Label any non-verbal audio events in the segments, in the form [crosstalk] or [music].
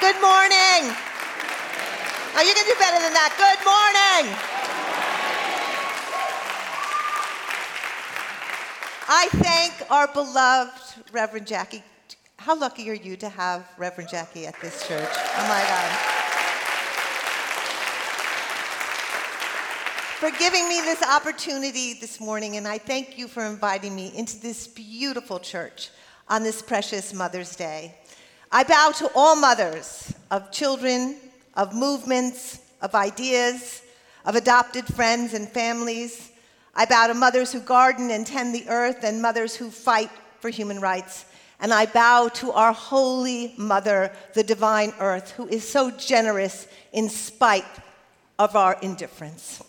Good morning. Oh, you can do better than that. Good morning. I thank our beloved Reverend Jackie. How lucky are you to have Reverend Jackie at this church? Oh my God. For giving me this opportunity this morning, and I thank you for inviting me into this beautiful church on this precious Mother's Day. I bow to all mothers of children, of movements, of ideas, of adopted friends and families. I bow to mothers who garden and tend the earth and mothers who fight for human rights. And I bow to our holy mother, the divine earth, who is so generous in spite of our indifference.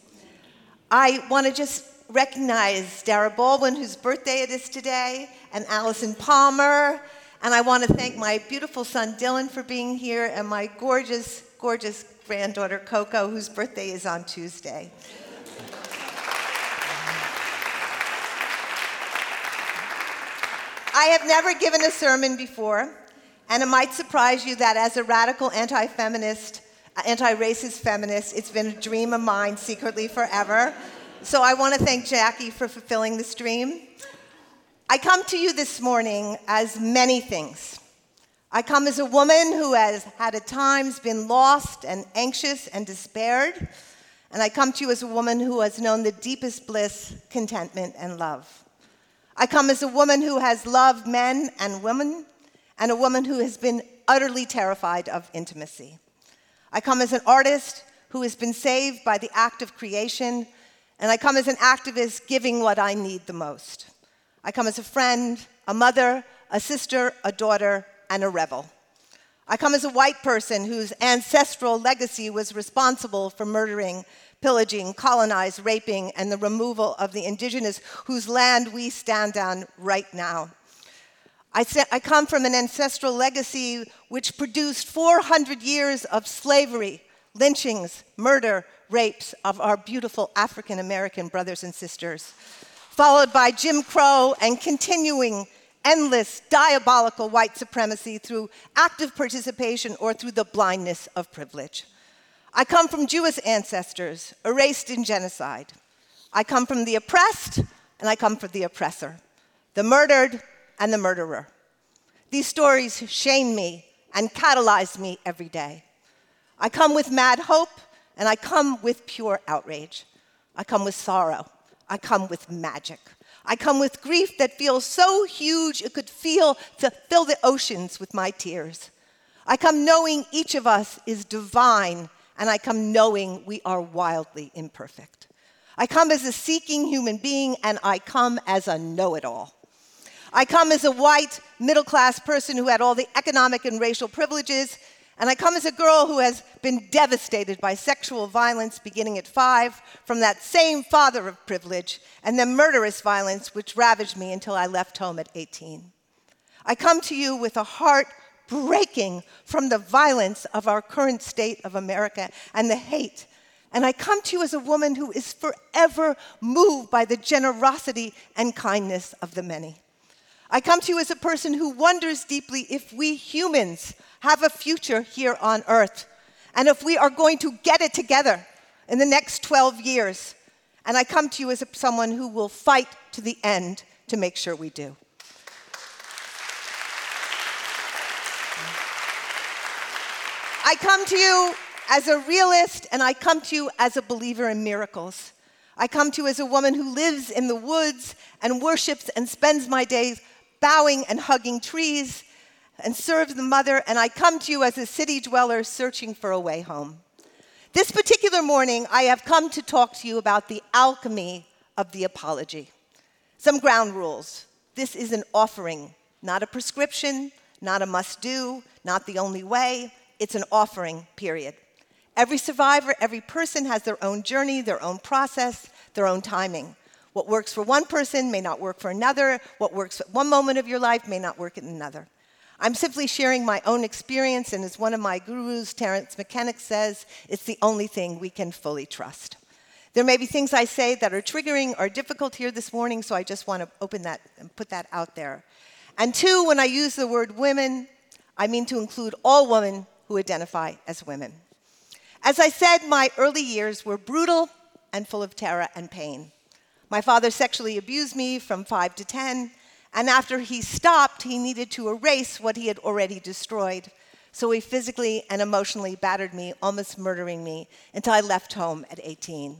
I want to just recognize Dara Baldwin, whose birthday it is today, and Allison Palmer. And I want to thank my beautiful son Dylan for being here, and my gorgeous, gorgeous granddaughter Coco, whose birthday is on Tuesday. I have never given a sermon before, and it might surprise you that as a radical anti feminist, uh, anti racist feminist, it's been a dream of mine secretly forever. So I want to thank Jackie for fulfilling this dream. I come to you this morning as many things. I come as a woman who has had at times been lost and anxious and despaired. And I come to you as a woman who has known the deepest bliss, contentment, and love. I come as a woman who has loved men and women, and a woman who has been utterly terrified of intimacy. I come as an artist who has been saved by the act of creation, and I come as an activist giving what I need the most. I come as a friend, a mother, a sister, a daughter, and a rebel. I come as a white person whose ancestral legacy was responsible for murdering, pillaging, colonizing, raping, and the removal of the indigenous whose land we stand on right now. I, I come from an ancestral legacy which produced 400 years of slavery, lynchings, murder, rapes of our beautiful African American brothers and sisters followed by Jim Crow and continuing endless diabolical white supremacy through active participation or through the blindness of privilege. I come from Jewish ancestors erased in genocide. I come from the oppressed and I come from the oppressor, the murdered and the murderer. These stories shame me and catalyze me every day. I come with mad hope and I come with pure outrage. I come with sorrow I come with magic. I come with grief that feels so huge it could feel to fill the oceans with my tears. I come knowing each of us is divine, and I come knowing we are wildly imperfect. I come as a seeking human being, and I come as a know it all. I come as a white, middle class person who had all the economic and racial privileges and I come as a girl who has been devastated by sexual violence beginning at five from that same father of privilege, and then murderous violence which ravaged me until I left home at 18. I come to you with a heart breaking from the violence of our current state of America and the hate. And I come to you as a woman who is forever moved by the generosity and kindness of the many. I come to you as a person who wonders deeply if we humans have a future here on earth. And if we are going to get it together in the next 12 years, and I come to you as someone who will fight to the end to make sure we do. I come to you as a realist, and I come to you as a believer in miracles. I come to you as a woman who lives in the woods and worships and spends my days bowing and hugging trees and serve the mother, and I come to you as a city dweller searching for a way home. This particular morning, I have come to talk to you about the alchemy of the apology. Some ground rules. This is an offering, not a prescription, not a must do, not the only way. It's an offering, period. Every survivor, every person has their own journey, their own process, their own timing. What works for one person may not work for another. What works at one moment of your life may not work in another. I'm simply sharing my own experience, and as one of my gurus, Terence McKenna, says, it's the only thing we can fully trust. There may be things I say that are triggering or difficult here this morning, so I just want to open that and put that out there. And two, when I use the word women, I mean to include all women who identify as women. As I said, my early years were brutal and full of terror and pain. My father sexually abused me from 5 to 10, and after he stopped, he needed to erase what he had already destroyed. So he physically and emotionally battered me, almost murdering me, until I left home at 18.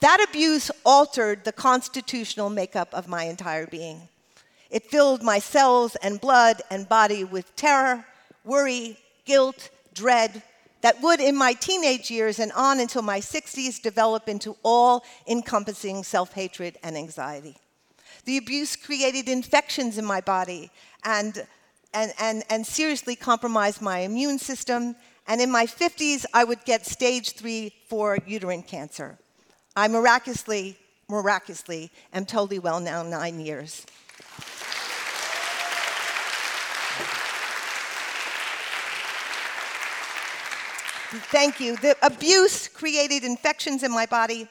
That abuse altered the constitutional makeup of my entire being. It filled my cells and blood and body with terror, worry, guilt, dread that would, in my teenage years and on until my 60s, develop into all encompassing self hatred and anxiety. The abuse created infections in my body and, and, and, and seriously compromised my immune system. And in my 50s, I would get stage three, four uterine cancer. I miraculously, miraculously am totally well now, nine years. Thank you. The abuse created infections in my body,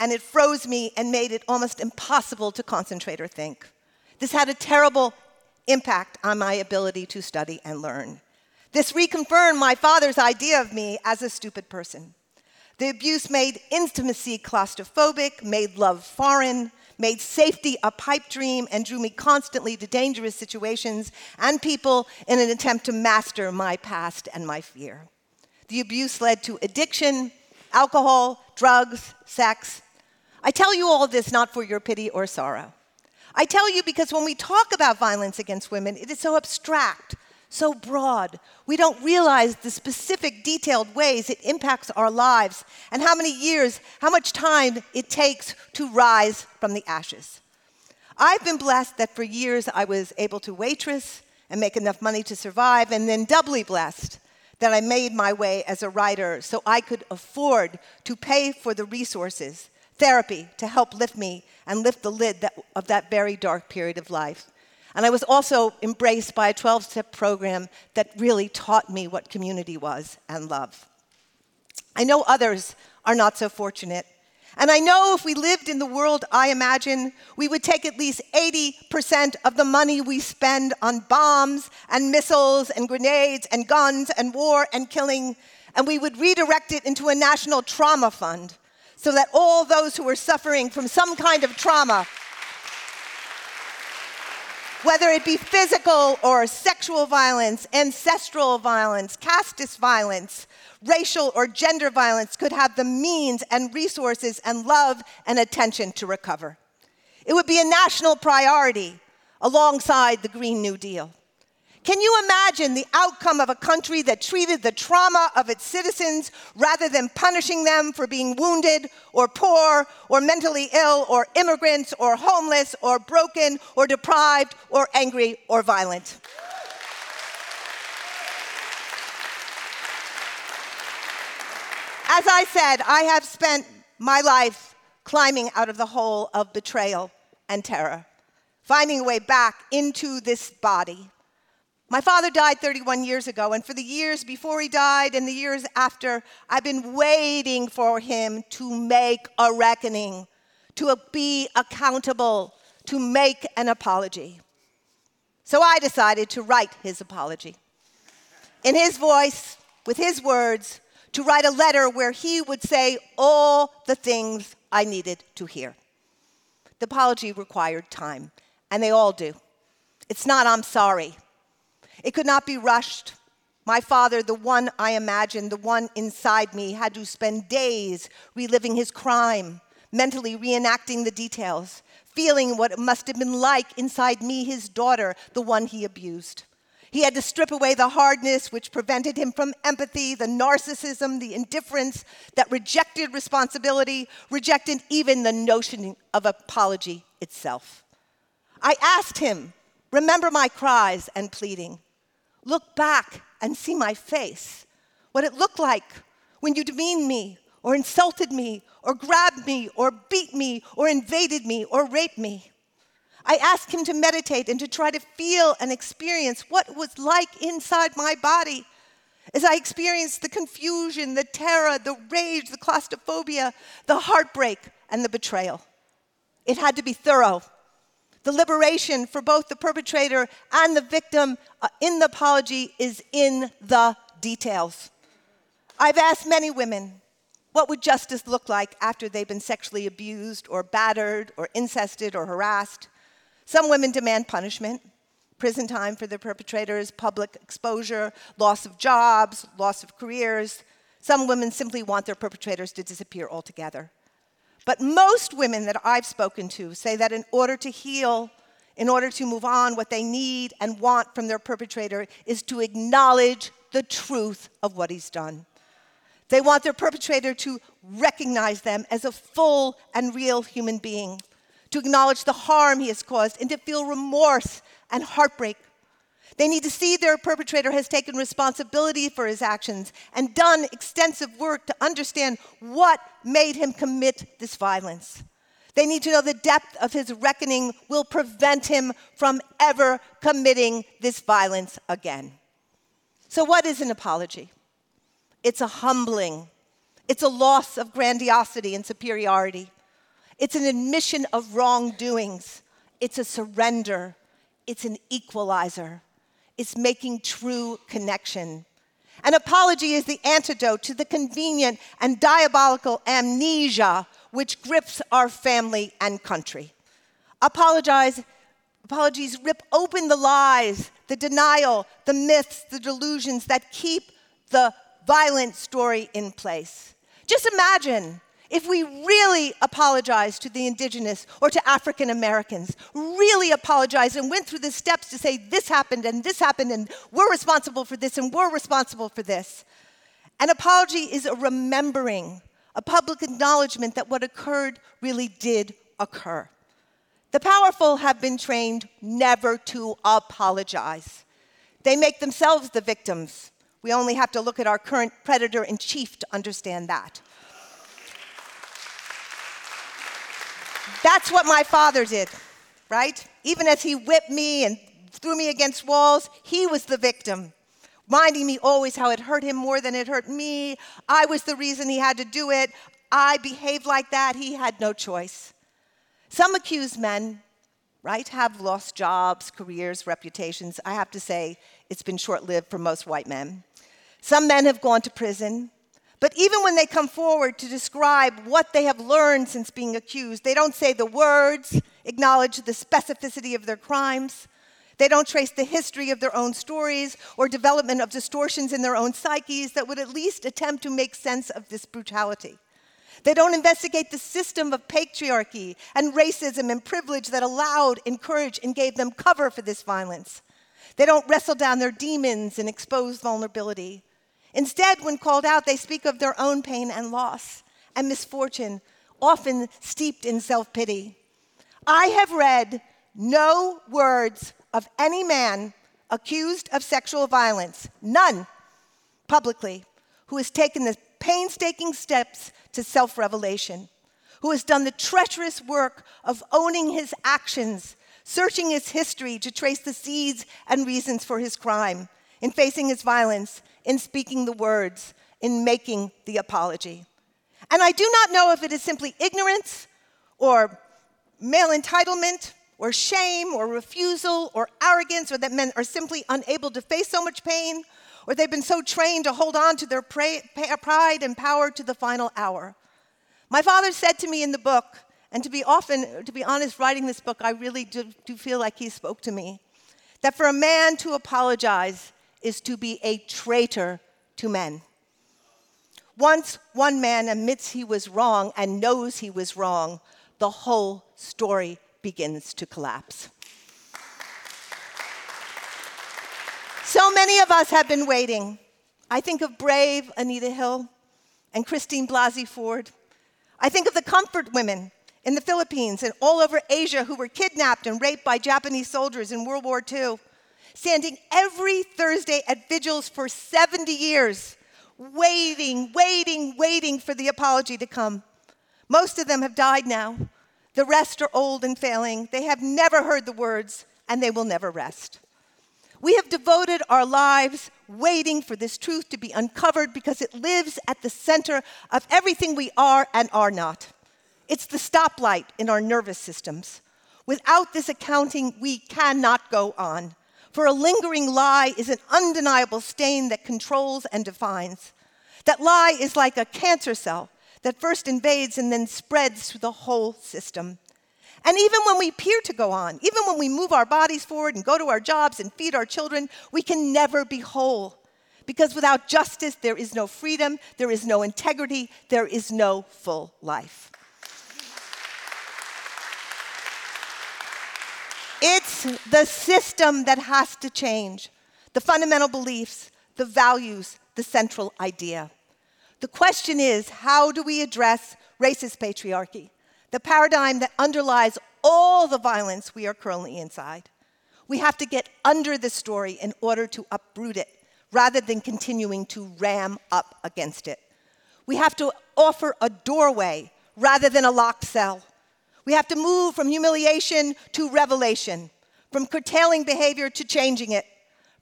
and it froze me and made it almost impossible to concentrate or think. This had a terrible impact on my ability to study and learn. This reconfirmed my father's idea of me as a stupid person. The abuse made intimacy claustrophobic, made love foreign, made safety a pipe dream, and drew me constantly to dangerous situations and people in an attempt to master my past and my fear. The abuse led to addiction, alcohol, drugs, sex. I tell you all this not for your pity or sorrow. I tell you because when we talk about violence against women, it is so abstract so broad. We don't realize the specific, detailed ways it impacts our lives and how many years, how much time it takes to rise from the ashes. I've been blessed that for years I was able to waitress and make enough money to survive, and then doubly blessed that I made my way as a writer so I could afford to pay for the resources, therapy, to help lift me and lift the lid that, of that very dark period of life. And I was also embraced by a 12 step program that really taught me what community was and love. I know others are not so fortunate. And I know if we lived in the world I imagine, we would take at least 80% of the money we spend on bombs and missiles and grenades and guns and war and killing, and we would redirect it into a national trauma fund so that all those who are suffering from some kind of trauma whether it be physical or sexual violence, ancestral violence, casteist violence, racial or gender violence, could have the means and resources and love and attention to recover. It would be a national priority alongside the Green New Deal. Can you imagine the outcome of a country that treated the trauma of its citizens rather than punishing them for being wounded or poor or mentally ill or immigrants or homeless or broken or deprived or angry or violent? As I said, I have spent my life climbing out of the hole of betrayal and terror, finding a way back into this body my father died 31 years ago, and for the years before he died and the years after, I've been waiting for him to make a reckoning, to be accountable, to make an apology. So I decided to write his apology. In his voice, with his words, to write a letter where he would say all the things I needed to hear. The apology required time, and they all do. It's not, I'm sorry. It could not be rushed. My father, the one I imagined, the one inside me, had to spend days reliving his crime, mentally reenacting the details, feeling what it must have been like inside me, his daughter, the one he abused. He had to strip away the hardness which prevented him from empathy, the narcissism, the indifference that rejected responsibility, rejected even the notion of apology itself. I asked him, Remember my cries and pleading look back and see my face, what it looked like when you demeaned me or insulted me or grabbed me or beat me or invaded me or raped me. I asked him to meditate and to try to feel and experience what was like inside my body as I experienced the confusion, the terror, the rage, the claustrophobia, the heartbreak, and the betrayal. It had to be thorough the liberation for both the perpetrator and the victim uh, in the apology is in the details. I've asked many women, what would justice look like after they've been sexually abused or battered or incested or harassed? Some women demand punishment, prison time for their perpetrators, public exposure, loss of jobs, loss of careers. Some women simply want their perpetrators to disappear altogether. But most women that I've spoken to say that in order to heal, in order to move on, what they need and want from their perpetrator is to acknowledge the truth of what he's done. They want their perpetrator to recognize them as a full and real human being, to acknowledge the harm he has caused, and to feel remorse and heartbreak they need to see their perpetrator has taken responsibility for his actions and done extensive work to understand what made him commit this violence. They need to know the depth of his reckoning will prevent him from ever committing this violence again. So, what is an apology? It's a humbling, it's a loss of grandiosity and superiority, it's an admission of wrongdoings, it's a surrender, it's an equalizer is making true connection. An apology is the antidote to the convenient and diabolical amnesia which grips our family and country. Apologize, apologies rip open the lies, the denial, the myths, the delusions that keep the violent story in place. Just imagine if we really apologized to the indigenous or to African Americans, really apologized and went through the steps to say this happened and this happened and we're responsible for this and we're responsible for this. An apology is a remembering, a public acknowledgement that what occurred really did occur. The powerful have been trained never to apologize. They make themselves the victims. We only have to look at our current predator in chief to understand that. That's what my father did, right? Even as he whipped me and threw me against walls, he was the victim, reminding me always how it hurt him more than it hurt me. I was the reason he had to do it. I behaved like that. He had no choice. Some accused men, right, have lost jobs, careers, reputations. I have to say, it's been short lived for most white men. Some men have gone to prison. But even when they come forward to describe what they have learned since being accused, they don't say the words, acknowledge the specificity of their crimes. They don't trace the history of their own stories or development of distortions in their own psyches that would at least attempt to make sense of this brutality. They don't investigate the system of patriarchy and racism and privilege that allowed, encouraged, and gave them cover for this violence. They don't wrestle down their demons and expose vulnerability. Instead, when called out, they speak of their own pain and loss and misfortune, often steeped in self pity. I have read no words of any man accused of sexual violence, none publicly, who has taken the painstaking steps to self revelation, who has done the treacherous work of owning his actions, searching his history to trace the seeds and reasons for his crime, in facing his violence, in speaking the words, in making the apology. And I do not know if it is simply ignorance or male entitlement or shame or refusal or arrogance or that men are simply unable to face so much pain or they've been so trained to hold on to their pride and power to the final hour. My father said to me in the book, and to be often, to be honest, writing this book, I really do, do feel like he spoke to me, that for a man to apologize is to be a traitor to men. Once one man admits he was wrong and knows he was wrong, the whole story begins to collapse. So many of us have been waiting. I think of brave Anita Hill and Christine Blasey Ford. I think of the comfort women in the Philippines and all over Asia who were kidnapped and raped by Japanese soldiers in World War II standing every Thursday at vigils for 70 years, waiting, waiting, waiting for the apology to come. Most of them have died now. The rest are old and failing. They have never heard the words, and they will never rest. We have devoted our lives waiting for this truth to be uncovered because it lives at the center of everything we are and are not. It's the stoplight in our nervous systems. Without this accounting, we cannot go on. For a lingering lie is an undeniable stain that controls and defines. That lie is like a cancer cell that first invades and then spreads through the whole system. And even when we appear to go on, even when we move our bodies forward and go to our jobs and feed our children, we can never be whole. Because without justice, there is no freedom, there is no integrity, there is no full life. It's the system that has to change the fundamental beliefs, the values, the central idea. The question is how do we address racist patriarchy, the paradigm that underlies all the violence we are currently inside? We have to get under the story in order to uproot it rather than continuing to ram up against it. We have to offer a doorway rather than a locked cell. We have to move from humiliation to revelation, from curtailing behavior to changing it,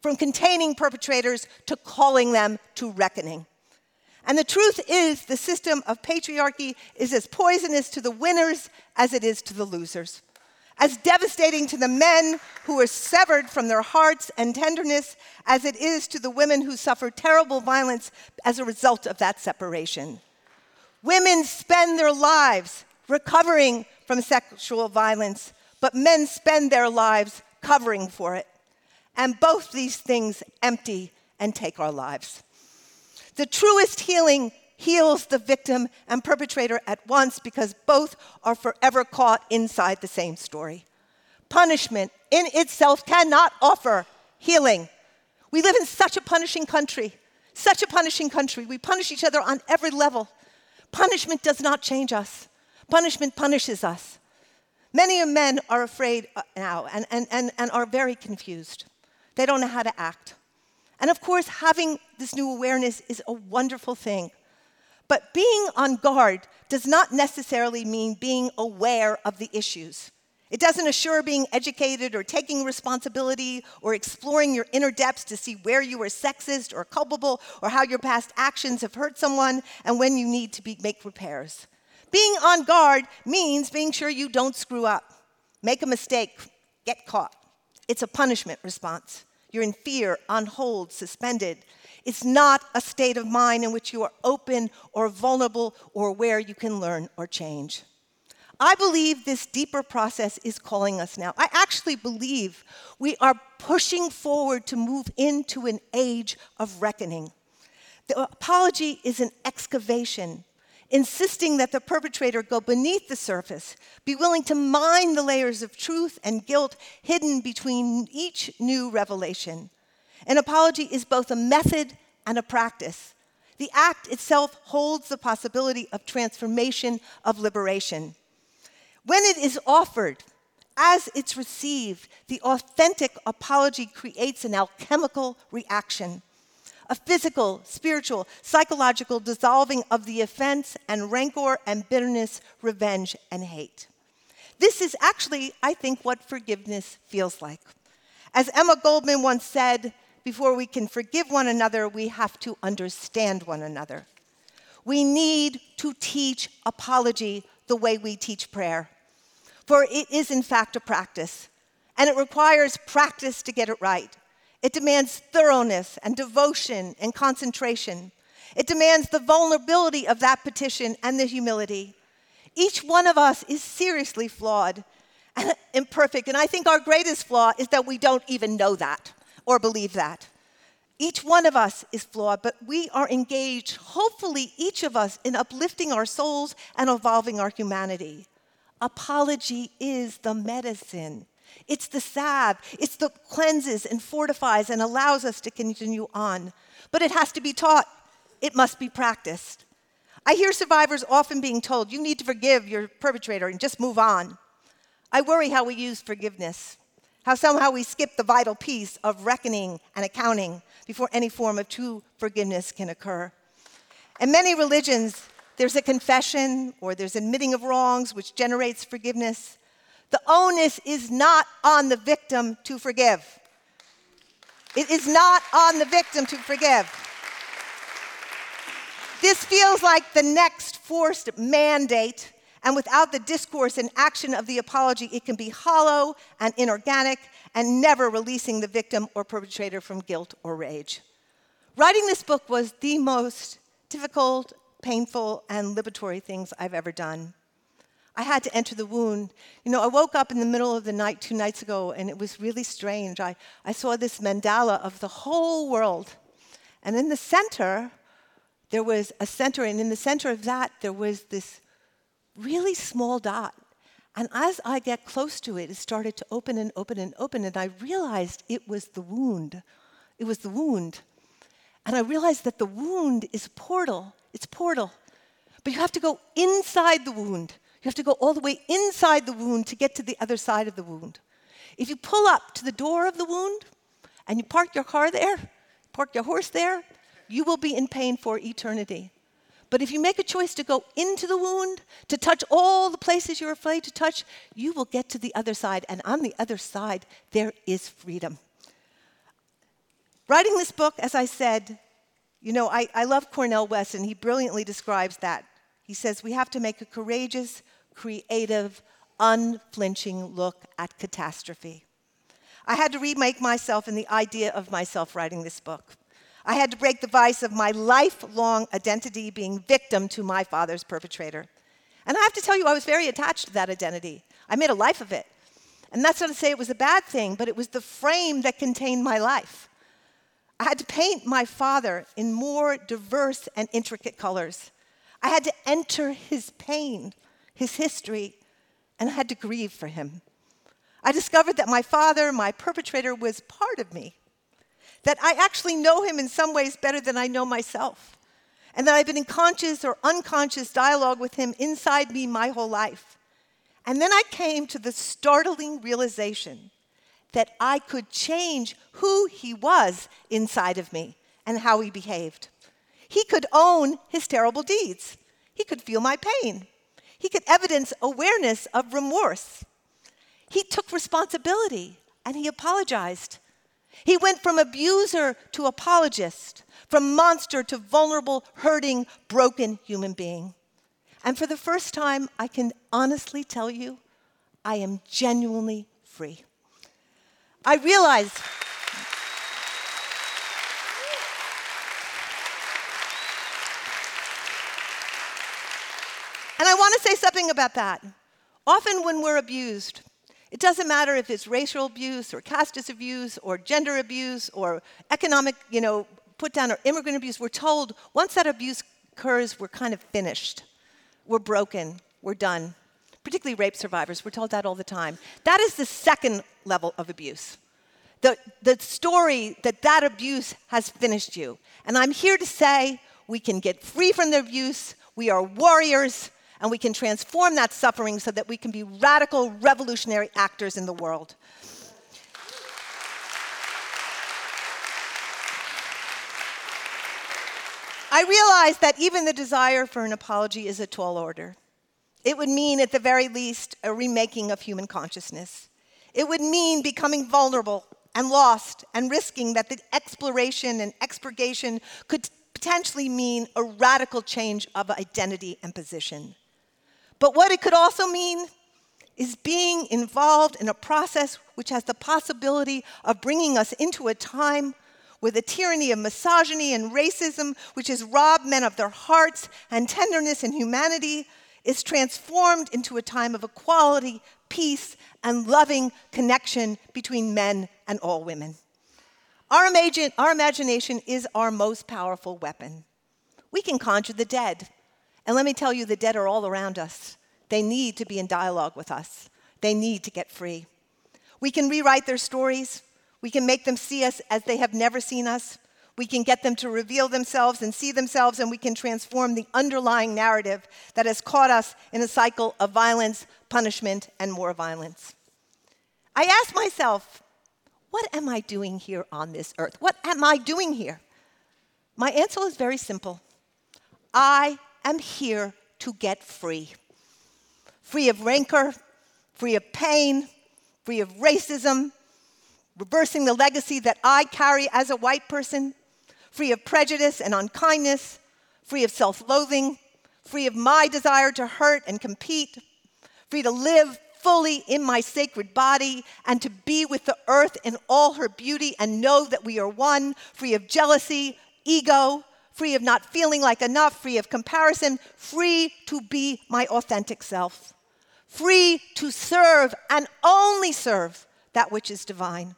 from containing perpetrators to calling them to reckoning. And the truth is, the system of patriarchy is as poisonous to the winners as it is to the losers, as devastating to the men who are severed from their hearts and tenderness as it is to the women who suffer terrible violence as a result of that separation. Women spend their lives recovering from sexual violence, but men spend their lives covering for it. And both these things empty and take our lives. The truest healing heals the victim and perpetrator at once because both are forever caught inside the same story. Punishment in itself cannot offer healing. We live in such a punishing country, such a punishing country. We punish each other on every level. Punishment does not change us. Punishment punishes us. Many men are afraid uh, now and, and, and, and are very confused. They don't know how to act. And of course, having this new awareness is a wonderful thing. But being on guard does not necessarily mean being aware of the issues. It doesn't assure being educated or taking responsibility or exploring your inner depths to see where you are sexist or culpable or how your past actions have hurt someone and when you need to be, make repairs. Being on guard means being sure you don't screw up, make a mistake, get caught. It's a punishment response. You're in fear, on hold, suspended. It's not a state of mind in which you are open or vulnerable or where you can learn or change. I believe this deeper process is calling us now. I actually believe we are pushing forward to move into an age of reckoning. The apology is an excavation insisting that the perpetrator go beneath the surface, be willing to mine the layers of truth and guilt hidden between each new revelation. An apology is both a method and a practice. The act itself holds the possibility of transformation, of liberation. When it is offered, as it's received, the authentic apology creates an alchemical reaction a physical, spiritual, psychological dissolving of the offense and rancor and bitterness, revenge and hate. This is actually, I think, what forgiveness feels like. As Emma Goldman once said, before we can forgive one another, we have to understand one another. We need to teach apology the way we teach prayer. For it is, in fact, a practice, and it requires practice to get it right. It demands thoroughness and devotion and concentration. It demands the vulnerability of that petition and the humility. Each one of us is seriously flawed and [laughs] imperfect. And I think our greatest flaw is that we don't even know that or believe that. Each one of us is flawed, but we are engaged, hopefully, each of us, in uplifting our souls and evolving our humanity. Apology is the medicine. It's the salve, it's the cleanses and fortifies and allows us to continue on. But it has to be taught, it must be practiced. I hear survivors often being told, you need to forgive your perpetrator and just move on. I worry how we use forgiveness, how somehow we skip the vital piece of reckoning and accounting before any form of true forgiveness can occur. In many religions, there's a confession or there's admitting of wrongs which generates forgiveness. The onus is not on the victim to forgive. It is not on the victim to forgive. This feels like the next forced mandate, And without the discourse and action of the apology, it can be hollow and inorganic and never releasing the victim or perpetrator from guilt or rage. Writing this book was the most difficult, painful, and liberatory things I've ever done. I had to enter the wound. You know, I woke up in the middle of the night two nights ago, and it was really strange. I, I saw this mandala of the whole world. And in the center, there was a center, and in the center of that, there was this really small dot. And as I get close to it, it started to open and open and open, and I realized it was the wound. It was the wound. And I realized that the wound is a portal. It's a portal. But you have to go inside the wound. You have to go all the way inside the wound to get to the other side of the wound. If you pull up to the door of the wound and you park your car there, park your horse there, you will be in pain for eternity. But if you make a choice to go into the wound, to touch all the places you're afraid to touch, you will get to the other side. And on the other side, there is freedom. Writing this book, as I said, you know, I, I love Cornel West, and he brilliantly describes that. He says, We have to make a courageous, creative, unflinching look at catastrophe. I had to remake myself in the idea of myself writing this book. I had to break the vice of my lifelong identity being victim to my father's perpetrator. And I have to tell you, I was very attached to that identity. I made a life of it. And that's not to say it was a bad thing, but it was the frame that contained my life. I had to paint my father in more diverse and intricate colors. I had to enter his pain, his history, and I had to grieve for him. I discovered that my father, my perpetrator, was part of me, that I actually know him in some ways better than I know myself, and that I've been in conscious or unconscious dialogue with him inside me my whole life. And then I came to the startling realization that I could change who he was inside of me and how he behaved. He could own his terrible deeds. He could feel my pain. He could evidence awareness of remorse. He took responsibility and he apologized. He went from abuser to apologist, from monster to vulnerable, hurting, broken human being. And for the first time, I can honestly tell you, I am genuinely free. I realize. Want to say something about that. Often, when we're abused, it doesn't matter if it's racial abuse or caste abuse or gender abuse or economic, you know, put down or immigrant abuse. We're told once that abuse occurs, we're kind of finished. We're broken. We're done. Particularly rape survivors, we're told that all the time. That is the second level of abuse. The, the story that that abuse has finished you. And I'm here to say we can get free from the abuse. We are warriors and we can transform that suffering so that we can be radical, revolutionary actors in the world. I realize that even the desire for an apology is a tall order. It would mean, at the very least, a remaking of human consciousness. It would mean becoming vulnerable and lost and risking that the exploration and expurgation could potentially mean a radical change of identity and position. But what it could also mean is being involved in a process which has the possibility of bringing us into a time where the tyranny of misogyny and racism, which has robbed men of their hearts and tenderness and humanity, is transformed into a time of equality, peace, and loving connection between men and all women. Our, imagine, our imagination is our most powerful weapon. We can conjure the dead. And let me tell you, the dead are all around us. They need to be in dialogue with us, they need to get free. We can rewrite their stories, we can make them see us as they have never seen us. We can get them to reveal themselves and see themselves, and we can transform the underlying narrative that has caught us in a cycle of violence, punishment, and more violence. I ask myself, what am I doing here on this earth? What am I doing here? My answer is very simple I am here to get free. Free of rancor, free of pain, free of racism, reversing the legacy that I carry as a white person, free of prejudice and unkindness, free of self loathing, free of my desire to hurt and compete, free to live fully in my sacred body and to be with the earth in all her beauty and know that we are one, free of jealousy, ego, free of not feeling like enough, free of comparison, free to be my authentic self, free to serve and only serve that which is divine.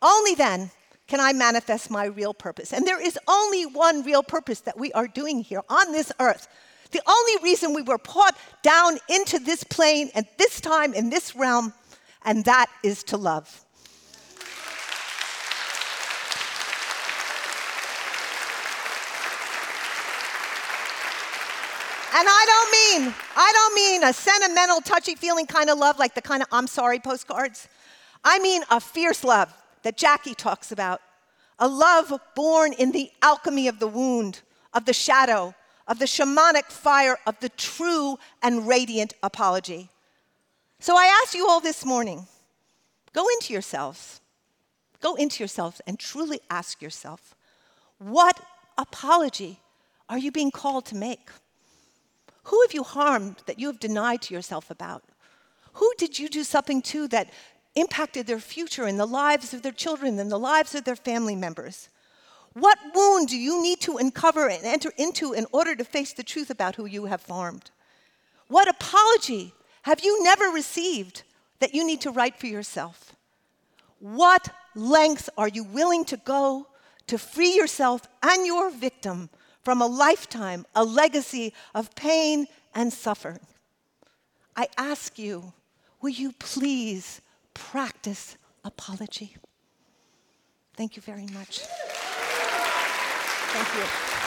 Only then can I manifest my real purpose. And there is only one real purpose that we are doing here on this earth. The only reason we were brought down into this plane at this time in this realm, and that is to love. And I don't mean, I don't mean a sentimental, touchy feeling kind of love like the kind of I'm sorry postcards. I mean a fierce love that Jackie talks about. A love born in the alchemy of the wound, of the shadow, of the shamanic fire of the true and radiant apology. So I ask you all this morning go into yourselves. Go into yourselves and truly ask yourself what apology are you being called to make? Who have you harmed that you have denied to yourself about? Who did you do something to that impacted their future and the lives of their children and the lives of their family members? What wound do you need to uncover and enter into in order to face the truth about who you have harmed? What apology have you never received that you need to write for yourself? What lengths are you willing to go to free yourself and your victim from a lifetime, a legacy of pain and suffering. I ask you, will you please practice apology? Thank you very much. Thank you.